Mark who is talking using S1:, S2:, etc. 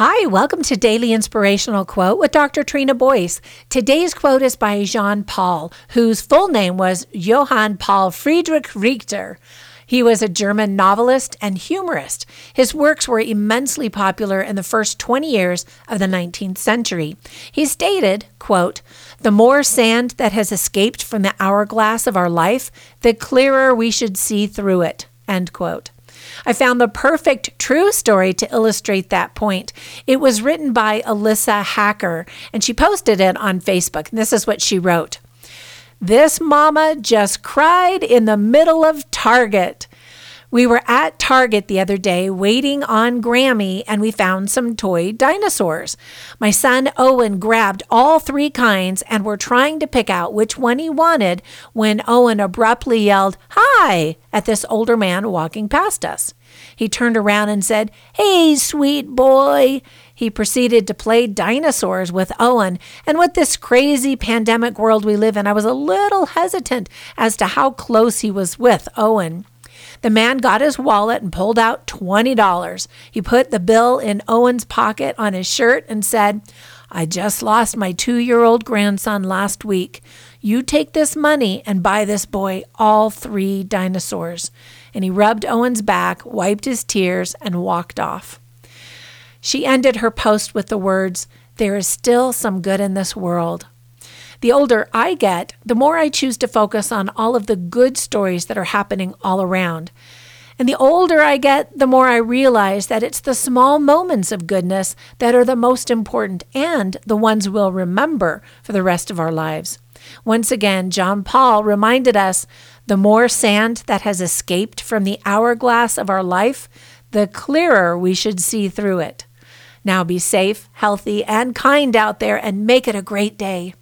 S1: Hi, welcome to Daily Inspirational Quote with Dr. Trina Boyce. Today's quote is by Jean Paul, whose full name was Johann Paul Friedrich Richter. He was a German novelist and humorist. His works were immensely popular in the first 20 years of the 19th century. He stated, quote, "The more sand that has escaped from the hourglass of our life, the clearer we should see through it." End quote. I found the perfect true story to illustrate that point. It was written by Alyssa Hacker, and she posted it on Facebook. And this is what she wrote This mama just cried in the middle of Target. We were at Target the other day waiting on Grammy and we found some toy dinosaurs. My son Owen grabbed all three kinds and were trying to pick out which one he wanted when Owen abruptly yelled, Hi! at this older man walking past us. He turned around and said, Hey, sweet boy. He proceeded to play dinosaurs with Owen. And with this crazy pandemic world we live in, I was a little hesitant as to how close he was with Owen. The man got his wallet and pulled out $20. He put the bill in Owen's pocket on his shirt and said, I just lost my two year old grandson last week. You take this money and buy this boy all three dinosaurs. And he rubbed Owen's back, wiped his tears, and walked off. She ended her post with the words, There is still some good in this world. The older I get, the more I choose to focus on all of the good stories that are happening all around. And the older I get, the more I realize that it's the small moments of goodness that are the most important and the ones we'll remember for the rest of our lives. Once again, John Paul reminded us the more sand that has escaped from the hourglass of our life, the clearer we should see through it. Now be safe, healthy, and kind out there and make it a great day.